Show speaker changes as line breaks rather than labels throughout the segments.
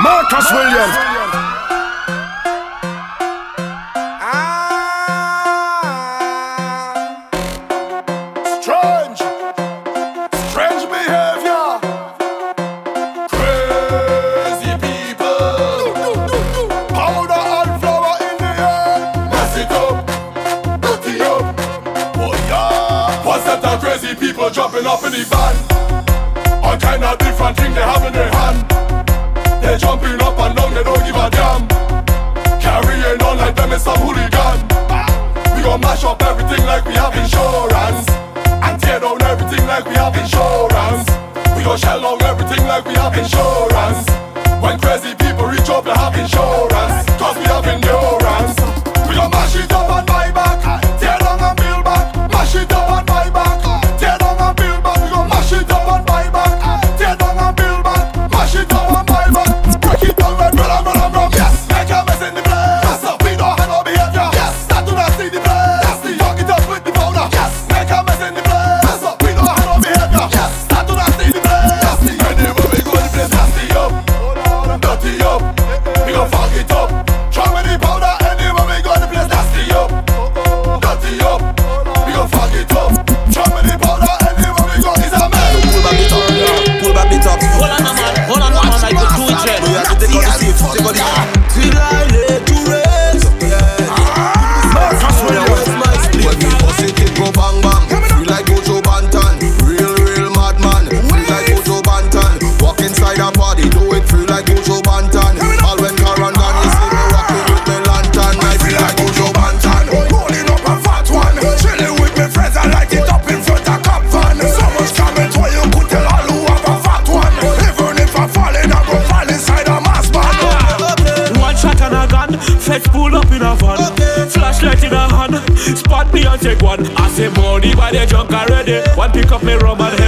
Marcus Williams.
Already. One pick up me rum and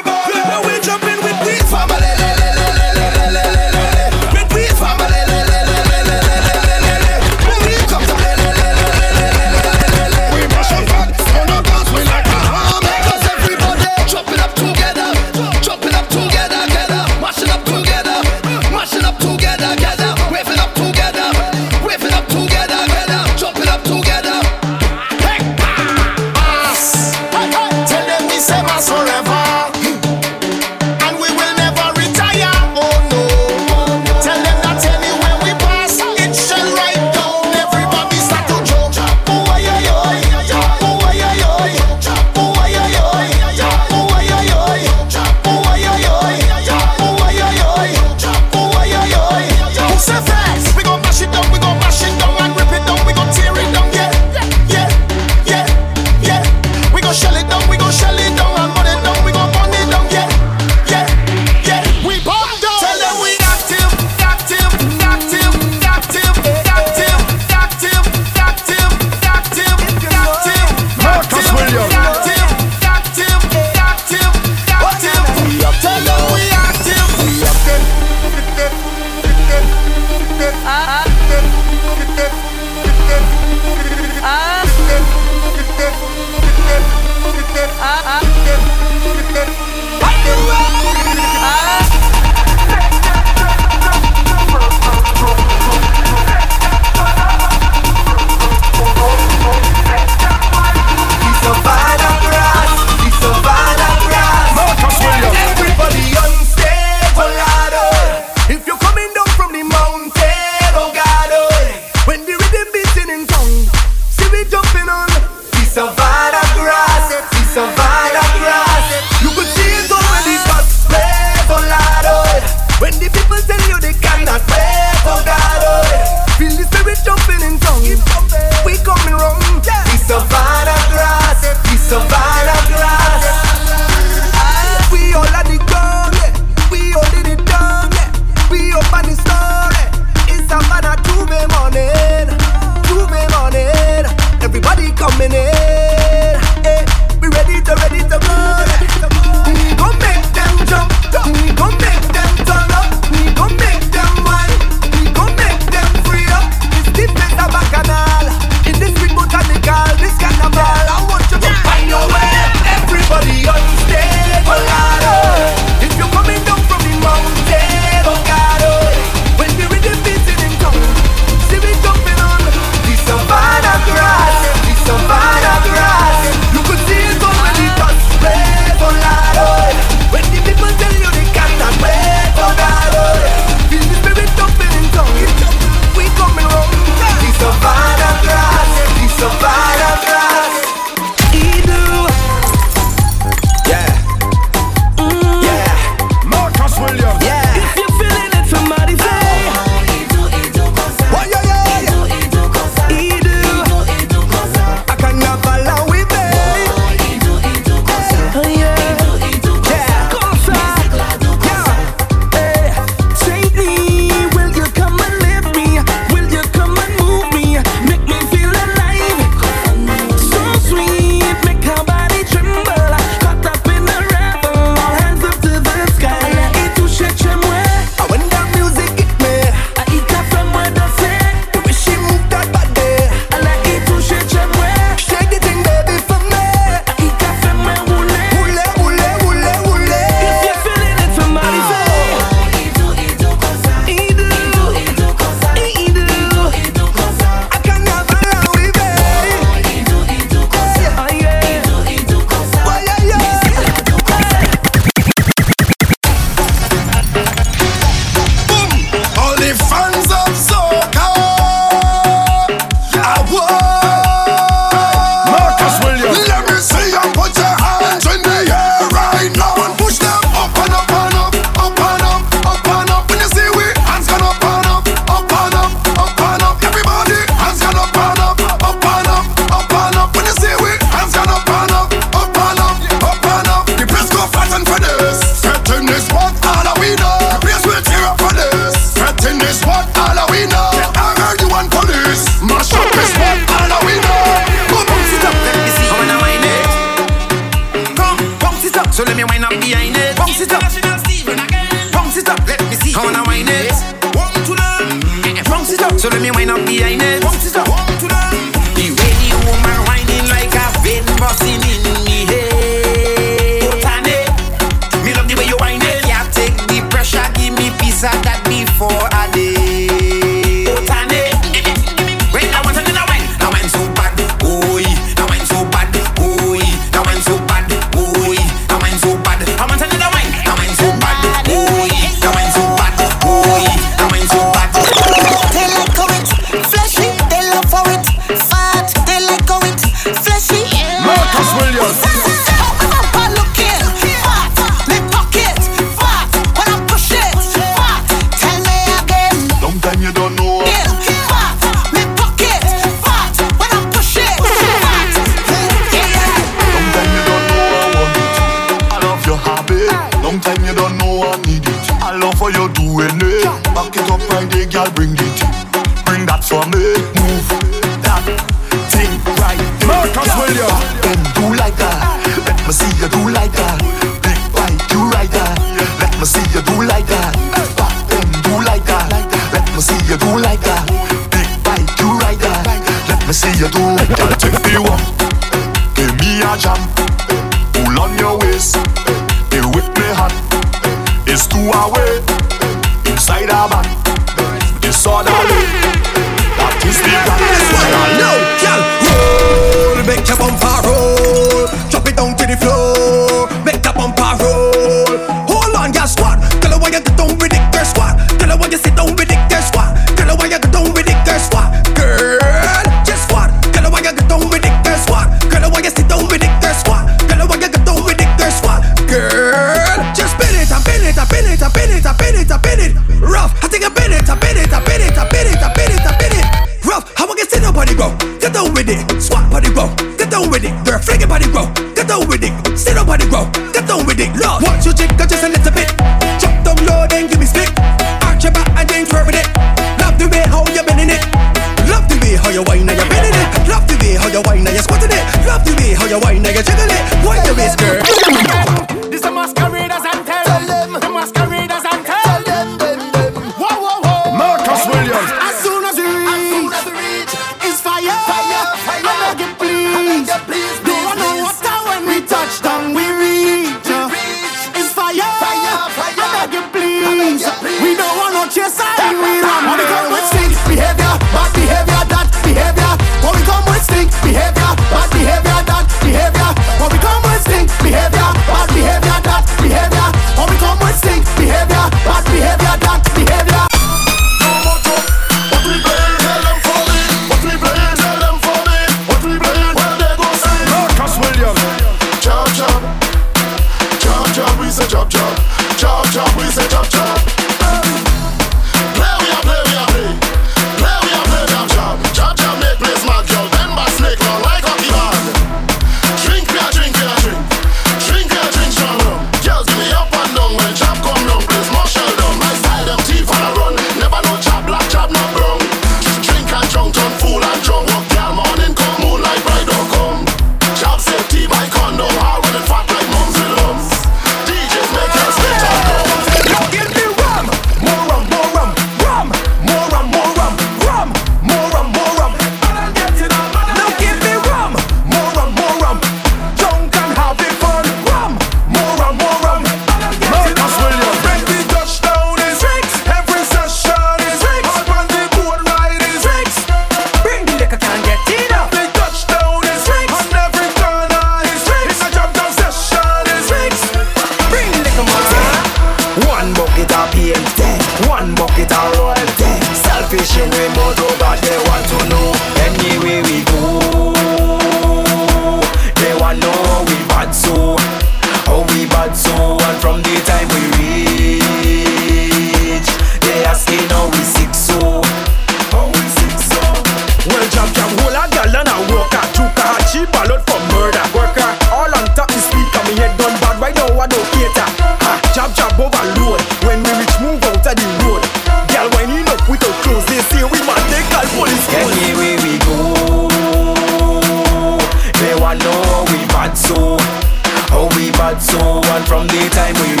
from the
time
we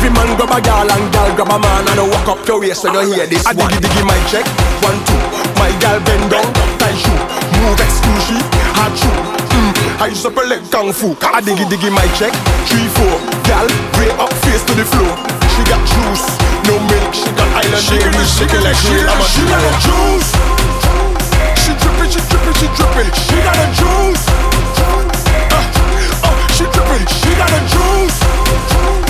Every man
grab a
girl and girl
grab a man and I walk up your waist when you hear this. I diggy diggy my check. One two, my girl bend down, tie shoe, move excuse hard shoe. Mm. I use up to leg kung fu. I diggy diggy my check. Three four, Girl way up face to the floor. She got juice, no milk. She got island.
She can she can
like
she.
I'm
she got a
juice. She drippin', she drippin', she drippin'. She got a juice. Uh, uh, she drippin', she got a juice.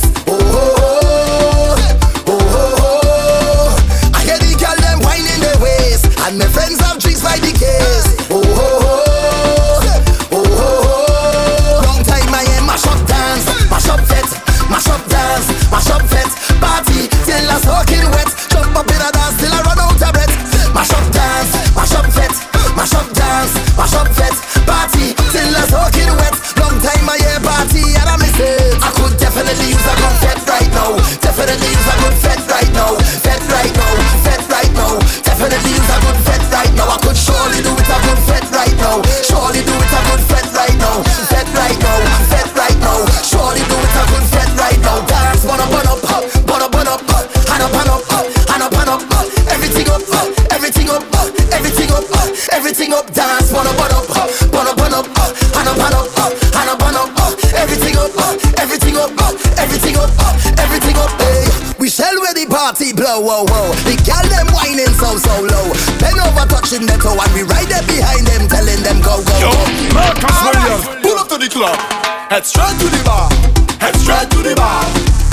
to the
bar, head straight to the bar,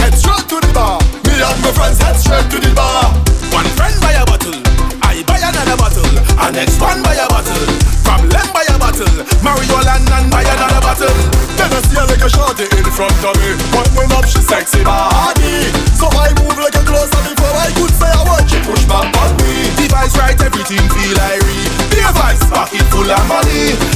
head straight to the bar. Me and my friends head straight to the bar. One friend buy a bottle, I buy another bottle, and next one buy a bottle. From Lem buy a bottle, Mario and buy another bottle. Then I see her like a shorty in front of me, but when up she sexy body. So I move like a closer before I could say I want you. push my body. Device right, everything feel I read. Device pocket full of money.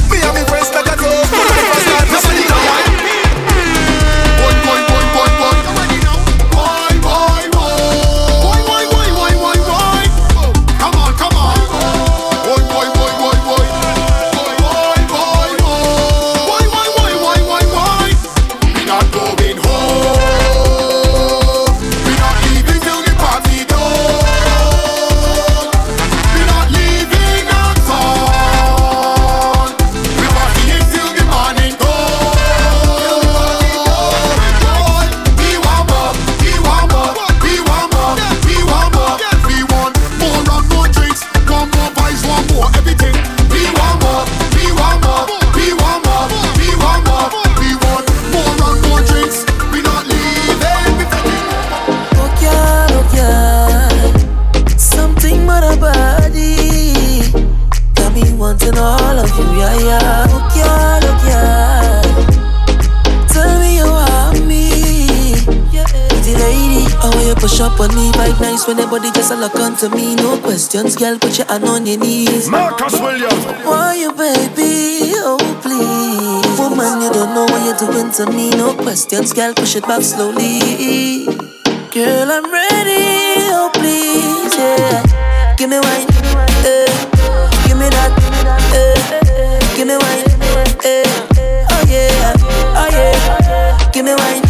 Yes, I
look unto me, no questions, girl. Put your hand on your knees.
Marcus Williams.
Why you, baby? Oh, please. Woman, you don't know what you're doing to me, no questions, girl. Push it back slowly. Girl, I'm ready. Oh, please, yeah. Give me wine. Eh. Give me that. Eh. Give me wine. Eh. Oh, yeah. Oh, yeah. Give me wine.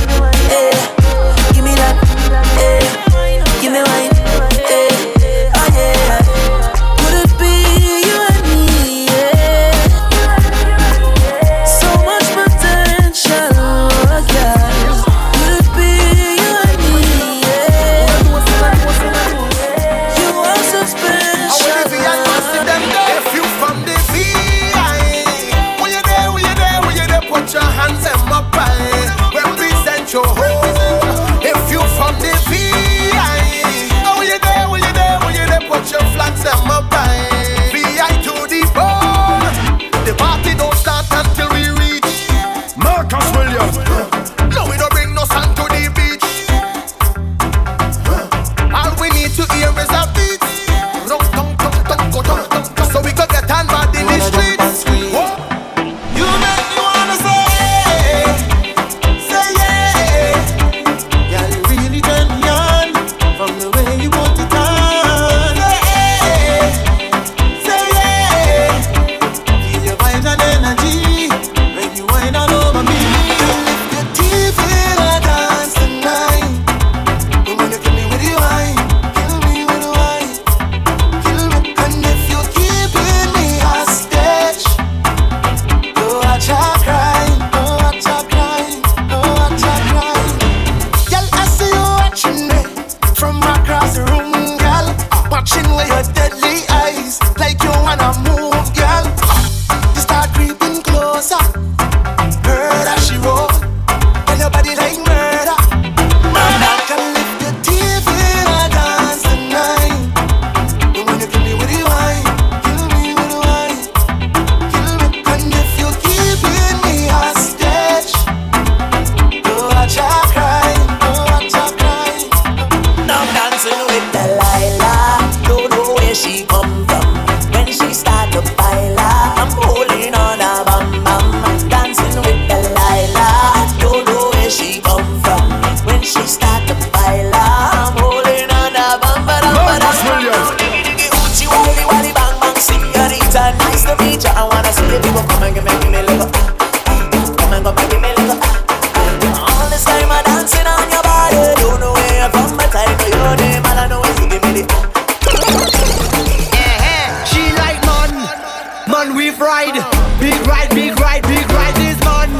man we fried. Big right, big right, big right is man.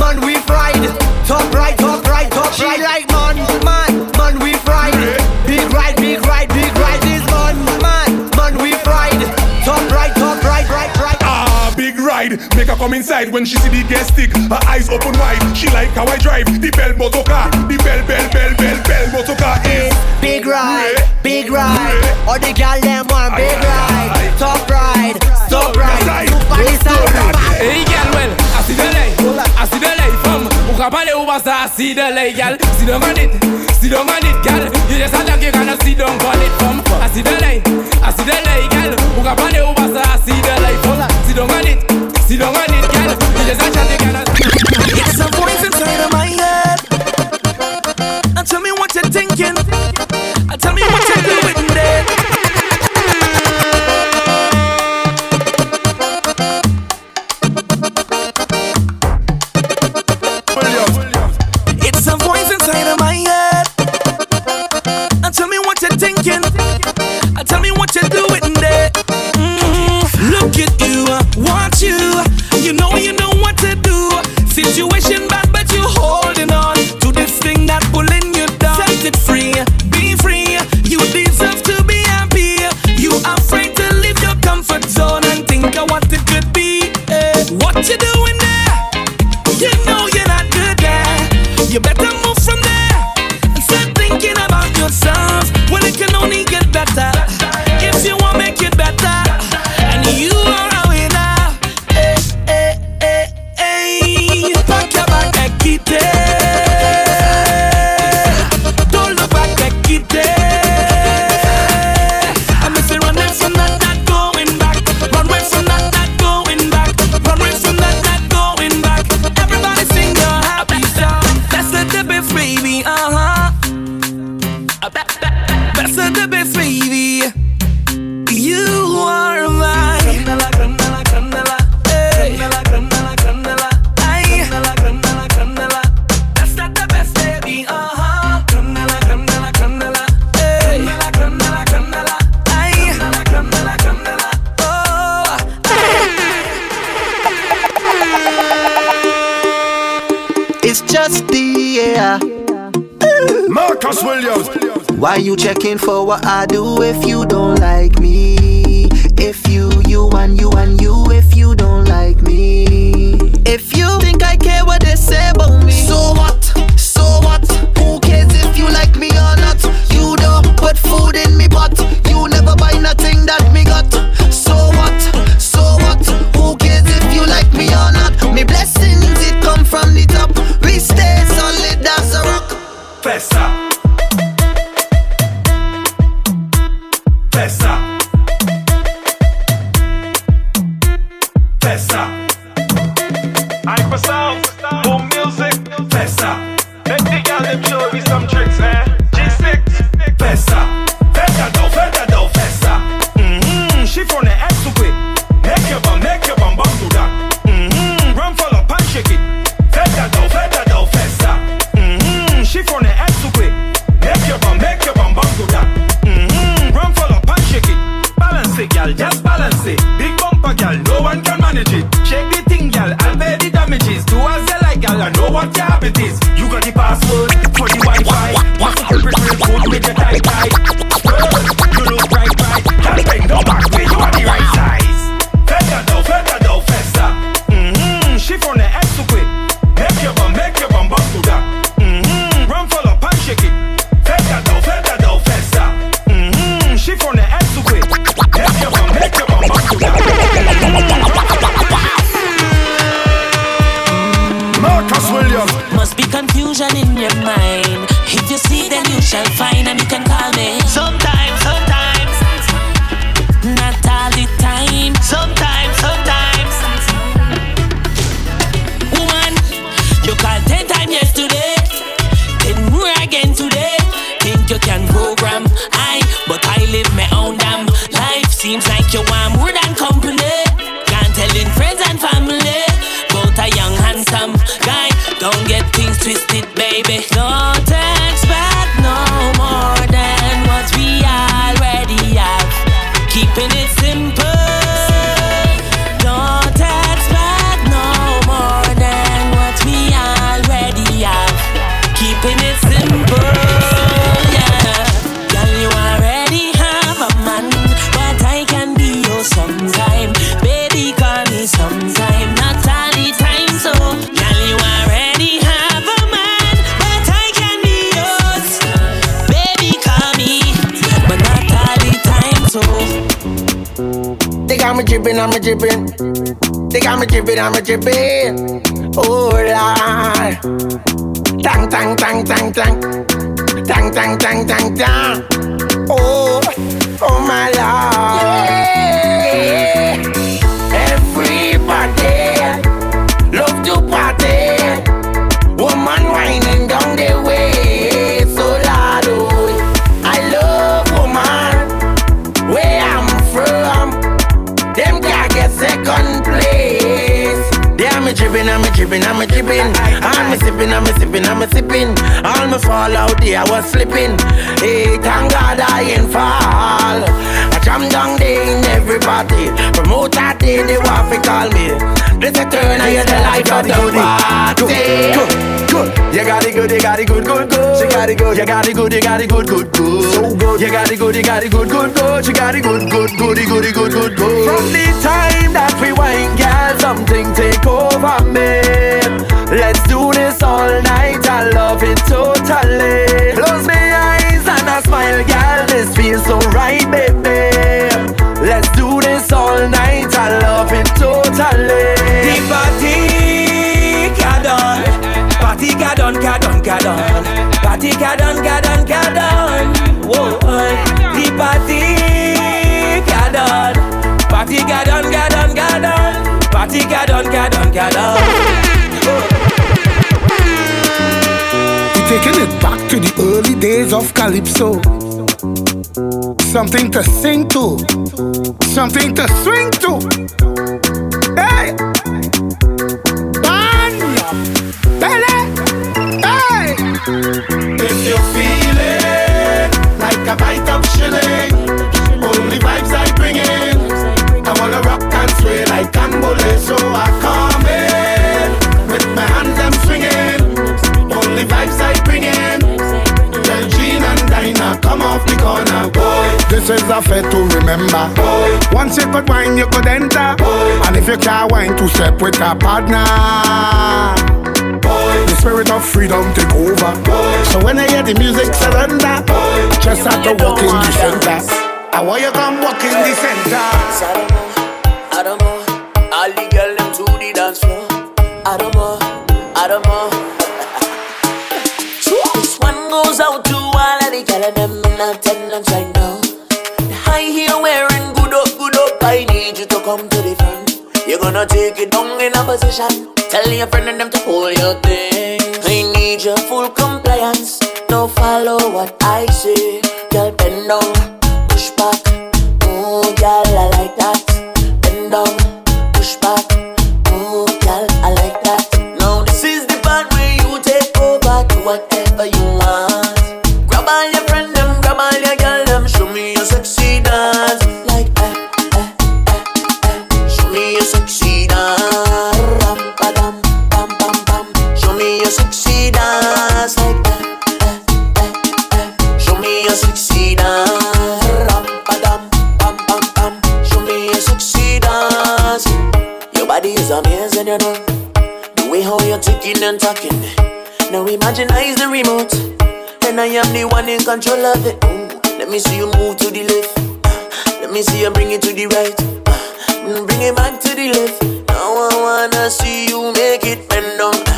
Man we fried. Top right, top right, top she right. She like man, man, man we fried. Big right, big right, big right is man. Man, man we fried. Top right, top right, right, right.
Ah, big ride. Make her come inside when she see the gas stick. Her eyes open wide. She like how I drive the bell motor car. The bell, bell, bell, bell, bell motor car is
big ride, big ride. All the gal them want big ride, top ride, top ride. Superstar
Hey girl, well, I see the light, I see the light from. Ou ka pale ou basta, I see the light, gal. Sit down on it, sit down on it, gal. You just act like you gonna sit down on it from. I see the light, I see the light, gal. Ou ka pale ou basta, I see the light from. Sit down on it, sit down on it, gal. You just act like you gonna.
Some points inside my head. And tell me what you're thinking. And tell me what you're. you
checking for what I do if you don't like me?
twisted, baby.
I'm a jibbing. They got me jibbing, I'm a jibbing. Oh Lord. Tang, tang, tang, tang, tang. Tang, tang, tang, tang, tang. Oh, oh my Lord. Yeah. dripping, I'm a dripping. All me sipping, I'm a sipping, I'm a sipping. All me fall out there, I was slipping. Hey, thank God I ain't fall. I jump down there in everybody. Promote that day, they want to call me. This a turn, I hear the life of the party.
Good, good, good. You got it good, you got it good, good, good. She got it good, you got it good, you got it good, good, good. So good. You got it good, you got it good, good, good. She got it good, good, goody, goody, good, good, good. From the time that we wine, yeah something take over me. Let's do this all night, I love it totally. Close my eyes and I smile, girl, this feels so right, baby. Let's do this all night, I love it totally.
The party cadon, party cadon, cadon, cadon, party cadon, cadon, cadon. Whoa, the party cadon, party cadon, cadon, cadon party, get on, get on, get on.
We're taking it back to the early days of Calypso. Something to sing to, something to swing to. Fair to remember. Once you could wine, you could enter. And if you can't wine, to step with a partner. The spirit of freedom take over. So when I hear the music surrender, just have to walk in the center. I want you come walk in the center.
I don't know. All the girls them to the dance floor. I don't know. I don't know. this one goes out to all of the girls them in attendance right now. Come to the front. You're gonna take it down in a position. Tell your friend and them to hold your thing. I need your full compliance. No follow what I say. Girl, bend down, push back. Oh, girl, I like that. Bend down, push back. Oh, girl, I like that. Now this is the part where you take over to whatever Is the remote. And I am the one in control of it. Let me see you move to the left. Let me see you bring it to the right. Mm, Bring it back to the left. Now I wanna see you make it bend down.